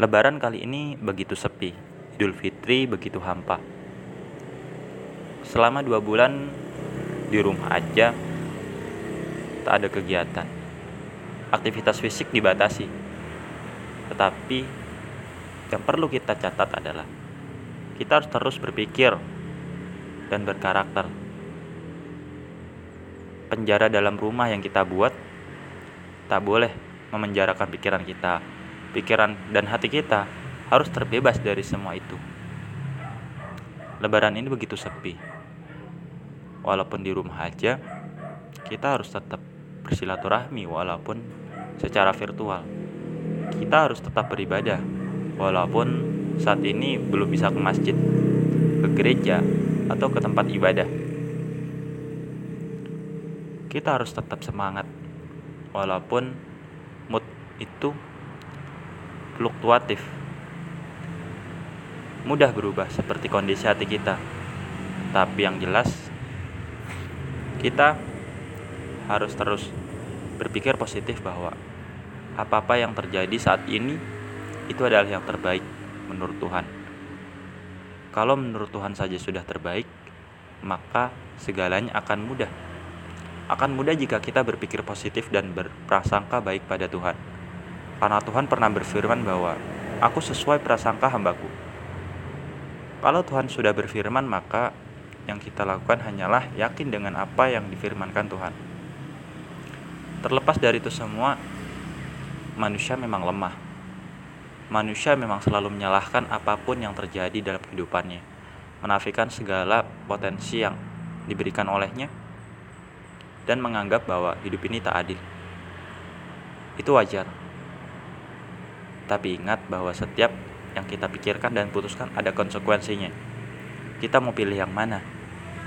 Lebaran kali ini begitu sepi, Idul Fitri begitu hampa. Selama dua bulan di rumah aja, tak ada kegiatan. Aktivitas fisik dibatasi. Tetapi yang perlu kita catat adalah kita harus terus berpikir dan berkarakter. Penjara dalam rumah yang kita buat tak boleh memenjarakan pikiran kita. Pikiran dan hati kita harus terbebas dari semua itu. Lebaran ini begitu sepi. Walaupun di rumah aja, kita harus tetap bersilaturahmi walaupun secara virtual. Kita harus tetap beribadah walaupun saat ini belum bisa ke masjid, ke gereja, atau ke tempat ibadah. Kita harus tetap semangat walaupun mood itu fluktuatif. Mudah berubah seperti kondisi hati kita. Tapi yang jelas kita harus terus berpikir positif bahwa apa-apa yang terjadi saat ini itu adalah yang terbaik menurut Tuhan. Kalau menurut Tuhan saja sudah terbaik, maka segalanya akan mudah. Akan mudah jika kita berpikir positif dan berprasangka baik pada Tuhan. Karena Tuhan pernah berfirman bahwa aku sesuai prasangka hambaku. Kalau Tuhan sudah berfirman, maka yang kita lakukan hanyalah yakin dengan apa yang difirmankan Tuhan. Terlepas dari itu semua, manusia memang lemah. Manusia memang selalu menyalahkan apa pun yang terjadi dalam kehidupannya, menafikan segala potensi yang diberikan olehnya, dan menganggap bahwa hidup ini tak adil. Itu wajar. Tapi ingat bahwa setiap yang kita pikirkan dan putuskan ada konsekuensinya. Kita mau pilih yang mana?